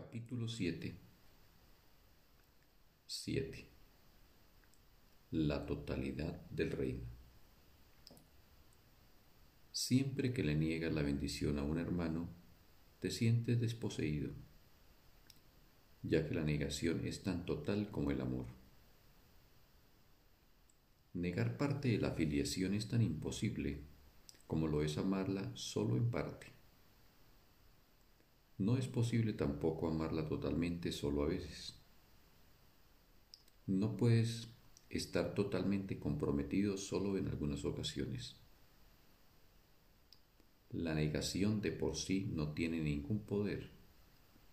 Capítulo 7 7 La totalidad del reino Siempre que le niegas la bendición a un hermano, te sientes desposeído, ya que la negación es tan total como el amor. Negar parte de la filiación es tan imposible como lo es amarla solo en parte. No es posible tampoco amarla totalmente solo a veces. No puedes estar totalmente comprometido solo en algunas ocasiones. La negación de por sí no tiene ningún poder,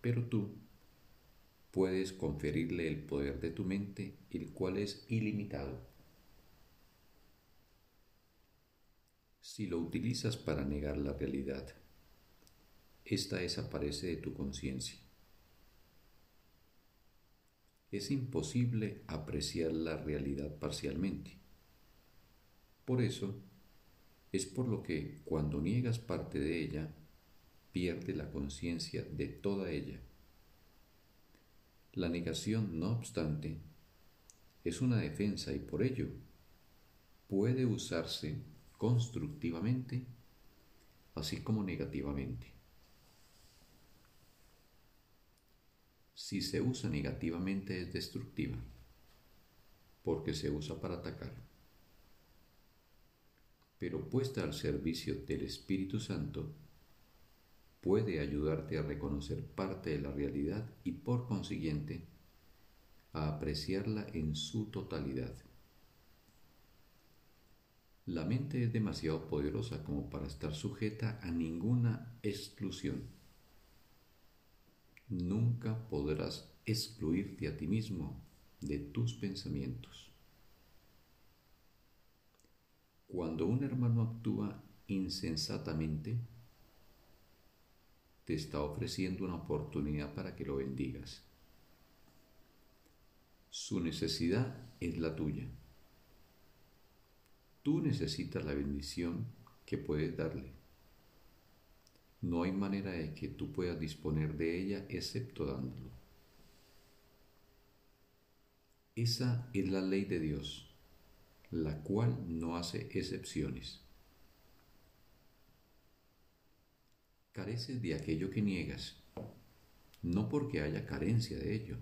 pero tú puedes conferirle el poder de tu mente, el cual es ilimitado. Si lo utilizas para negar la realidad, esta desaparece de tu conciencia. Es imposible apreciar la realidad parcialmente. Por eso, es por lo que cuando niegas parte de ella, pierde la conciencia de toda ella. La negación, no obstante, es una defensa y por ello puede usarse constructivamente así como negativamente. Si se usa negativamente es destructiva, porque se usa para atacar. Pero puesta al servicio del Espíritu Santo, puede ayudarte a reconocer parte de la realidad y por consiguiente a apreciarla en su totalidad. La mente es demasiado poderosa como para estar sujeta a ninguna exclusión nunca podrás excluirte a ti mismo de tus pensamientos. Cuando un hermano actúa insensatamente, te está ofreciendo una oportunidad para que lo bendigas. Su necesidad es la tuya. Tú necesitas la bendición que puedes darle. No hay manera de que tú puedas disponer de ella excepto dándolo. Esa es la ley de Dios, la cual no hace excepciones. Careces de aquello que niegas, no porque haya carencia de ello,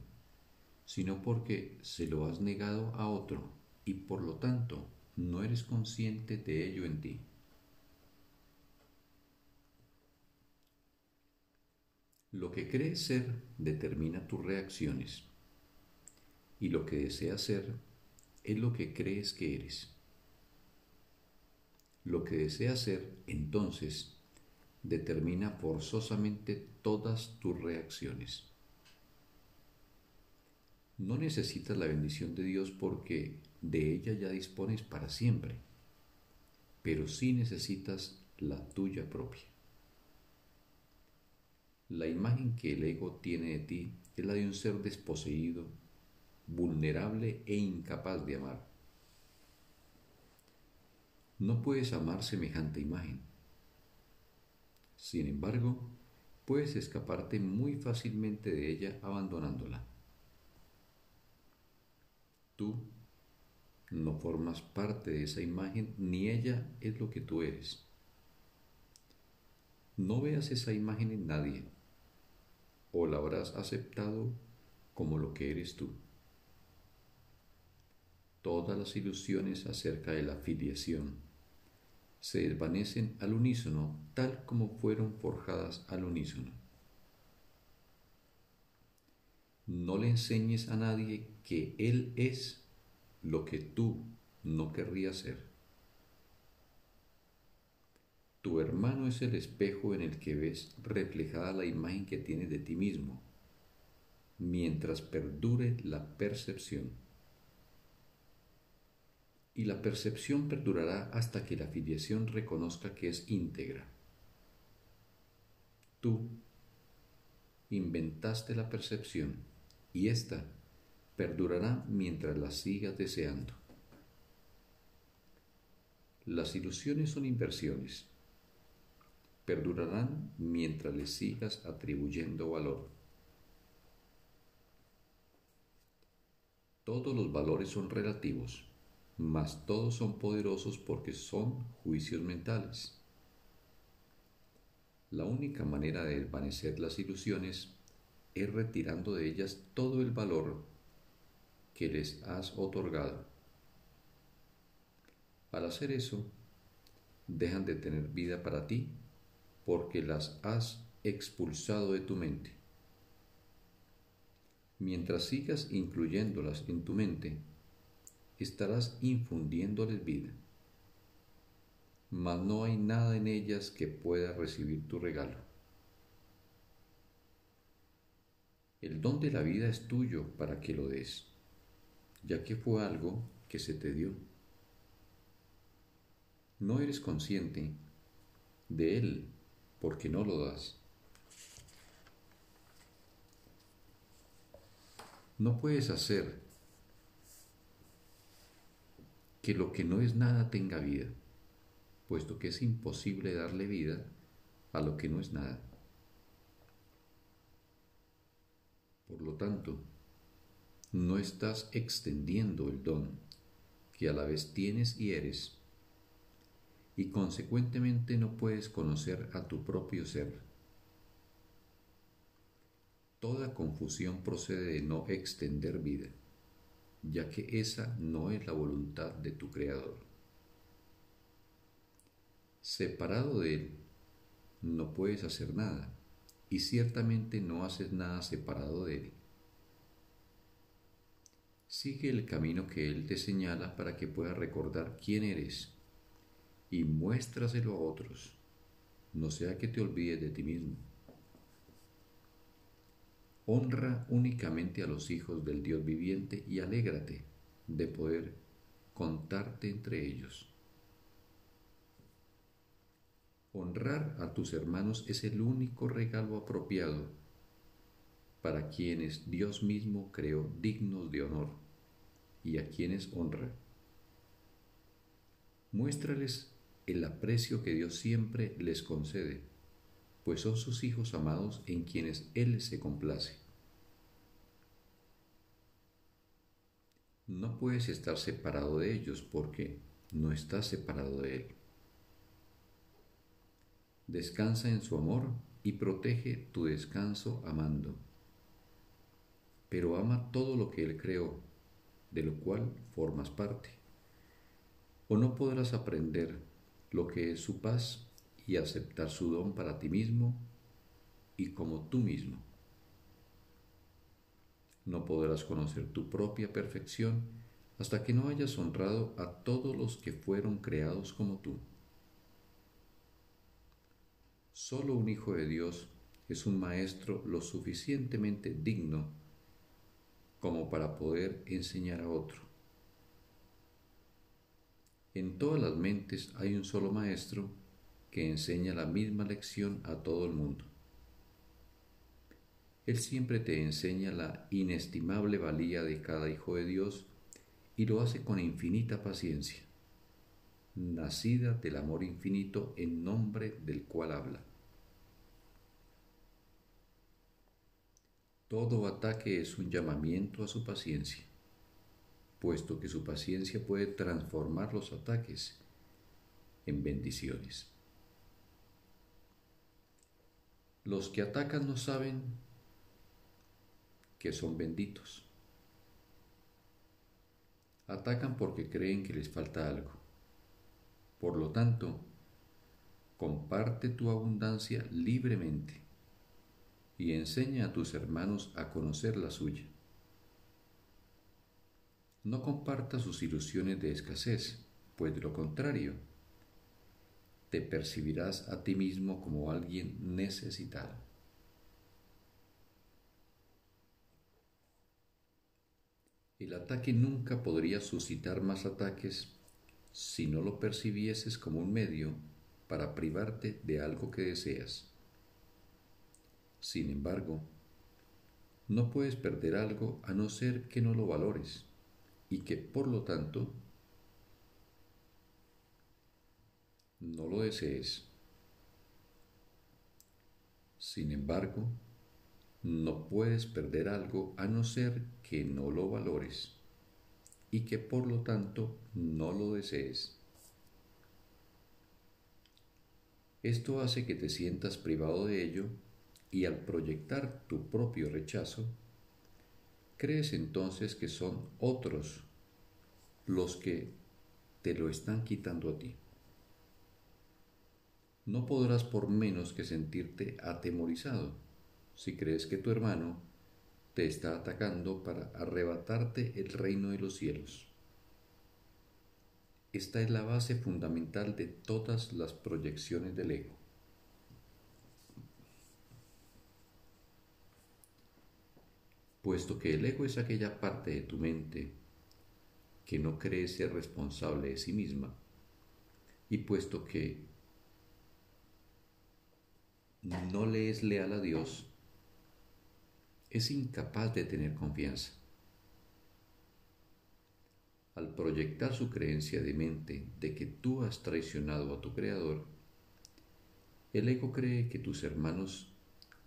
sino porque se lo has negado a otro y por lo tanto no eres consciente de ello en ti. Lo que crees ser determina tus reacciones y lo que deseas ser es lo que crees que eres. Lo que deseas ser entonces determina forzosamente todas tus reacciones. No necesitas la bendición de Dios porque de ella ya dispones para siempre, pero sí necesitas la tuya propia. La imagen que el ego tiene de ti es la de un ser desposeído, vulnerable e incapaz de amar. No puedes amar semejante imagen. Sin embargo, puedes escaparte muy fácilmente de ella abandonándola. Tú no formas parte de esa imagen ni ella es lo que tú eres. No veas esa imagen en nadie o la habrás aceptado como lo que eres tú. Todas las ilusiones acerca de la filiación se desvanecen al unísono tal como fueron forjadas al unísono. No le enseñes a nadie que Él es lo que tú no querrías ser. Tu hermano es el espejo en el que ves reflejada la imagen que tienes de ti mismo, mientras perdure la percepción. Y la percepción perdurará hasta que la filiación reconozca que es íntegra. Tú inventaste la percepción y ésta perdurará mientras la sigas deseando. Las ilusiones son inversiones perdurarán mientras les sigas atribuyendo valor. Todos los valores son relativos, mas todos son poderosos porque son juicios mentales. La única manera de desvanecer las ilusiones es retirando de ellas todo el valor que les has otorgado. Al hacer eso, dejan de tener vida para ti porque las has expulsado de tu mente. Mientras sigas incluyéndolas en tu mente, estarás infundiéndoles vida, mas no hay nada en ellas que pueda recibir tu regalo. El don de la vida es tuyo para que lo des, ya que fue algo que se te dio. No eres consciente de él porque no lo das. No puedes hacer que lo que no es nada tenga vida, puesto que es imposible darle vida a lo que no es nada. Por lo tanto, no estás extendiendo el don que a la vez tienes y eres, y consecuentemente no puedes conocer a tu propio ser. Toda confusión procede de no extender vida, ya que esa no es la voluntad de tu Creador. Separado de Él, no puedes hacer nada, y ciertamente no haces nada separado de Él. Sigue el camino que Él te señala para que puedas recordar quién eres y muéstraselo a otros, no sea que te olvides de ti mismo. Honra únicamente a los hijos del Dios viviente y alégrate de poder contarte entre ellos. Honrar a tus hermanos es el único regalo apropiado para quienes Dios mismo creó dignos de honor y a quienes honra. Muéstrales el aprecio que Dios siempre les concede pues son sus hijos amados en quienes Él se complace. No puedes estar separado de ellos porque no estás separado de Él. Descansa en su amor y protege tu descanso amando. Pero ama todo lo que Él creó, de lo cual formas parte. O no podrás aprender lo que es su paz y aceptar su don para ti mismo y como tú mismo. No podrás conocer tu propia perfección hasta que no hayas honrado a todos los que fueron creados como tú. Solo un hijo de Dios es un maestro lo suficientemente digno como para poder enseñar a otro. En todas las mentes hay un solo maestro que enseña la misma lección a todo el mundo. Él siempre te enseña la inestimable valía de cada hijo de Dios y lo hace con infinita paciencia, nacida del amor infinito en nombre del cual habla. Todo ataque es un llamamiento a su paciencia, puesto que su paciencia puede transformar los ataques en bendiciones. Los que atacan no saben que son benditos. Atacan porque creen que les falta algo. Por lo tanto, comparte tu abundancia libremente y enseña a tus hermanos a conocer la suya. No comparta sus ilusiones de escasez, pues de lo contrario, te percibirás a ti mismo como alguien necesitado. El ataque nunca podría suscitar más ataques si no lo percibieses como un medio para privarte de algo que deseas. Sin embargo, no puedes perder algo a no ser que no lo valores y que por lo tanto no lo desees. Sin embargo, no puedes perder algo a no ser que no lo valores y que por lo tanto no lo desees. Esto hace que te sientas privado de ello y al proyectar tu propio rechazo, crees entonces que son otros los que te lo están quitando a ti. No podrás por menos que sentirte atemorizado si crees que tu hermano te está atacando para arrebatarte el reino de los cielos. Esta es la base fundamental de todas las proyecciones del ego. Puesto que el ego es aquella parte de tu mente que no cree ser responsable de sí misma, y puesto que no le es leal a Dios, es incapaz de tener confianza. Al proyectar su creencia de mente de que tú has traicionado a tu Creador, el ego cree que tus hermanos,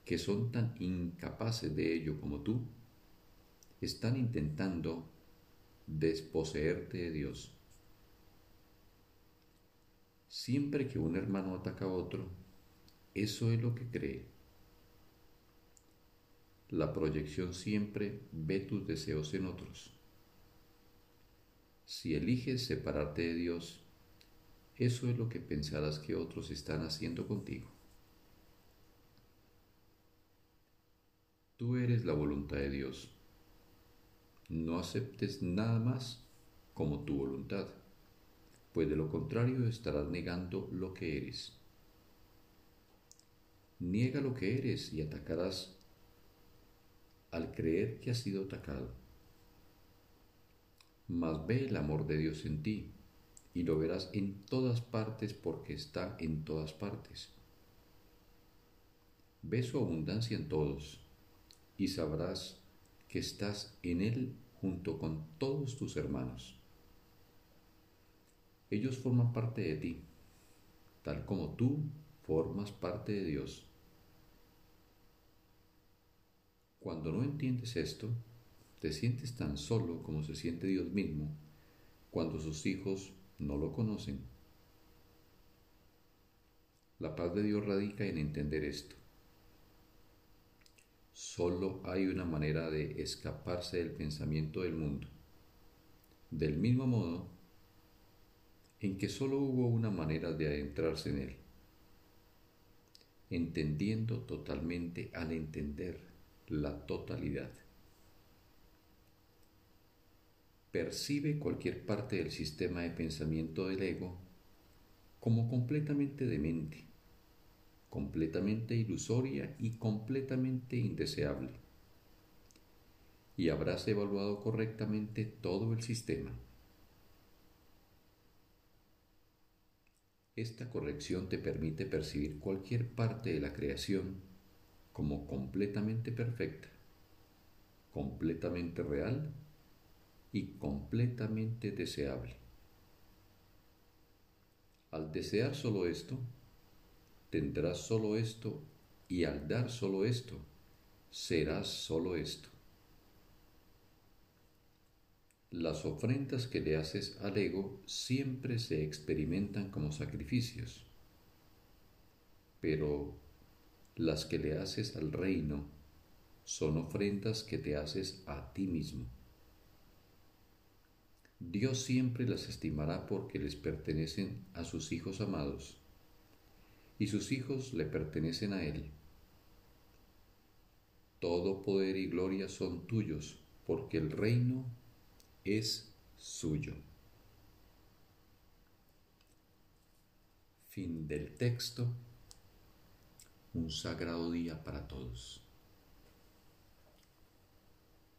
que son tan incapaces de ello como tú, están intentando desposeerte de Dios. Siempre que un hermano ataca a otro, eso es lo que cree. La proyección siempre ve tus deseos en otros. Si eliges separarte de Dios, eso es lo que pensarás que otros están haciendo contigo. Tú eres la voluntad de Dios. No aceptes nada más como tu voluntad, pues de lo contrario estarás negando lo que eres. Niega lo que eres y atacarás al creer que has sido atacado. Mas ve el amor de Dios en ti y lo verás en todas partes porque está en todas partes. Ve su abundancia en todos y sabrás que estás en Él junto con todos tus hermanos. Ellos forman parte de ti, tal como tú formas parte de Dios. Cuando no entiendes esto, te sientes tan solo como se siente Dios mismo cuando sus hijos no lo conocen. La paz de Dios radica en entender esto. Solo hay una manera de escaparse del pensamiento del mundo. Del mismo modo en que solo hubo una manera de adentrarse en él. Entendiendo totalmente al entender la totalidad. Percibe cualquier parte del sistema de pensamiento del ego como completamente demente, completamente ilusoria y completamente indeseable. Y habrás evaluado correctamente todo el sistema. Esta corrección te permite percibir cualquier parte de la creación como completamente perfecta, completamente real y completamente deseable. Al desear solo esto, tendrás solo esto y al dar solo esto, serás solo esto. Las ofrendas que le haces al ego siempre se experimentan como sacrificios, pero las que le haces al reino son ofrendas que te haces a ti mismo. Dios siempre las estimará porque les pertenecen a sus hijos amados, y sus hijos le pertenecen a Él. Todo poder y gloria son tuyos, porque el reino es suyo. Fin del texto un sagrado día para todos.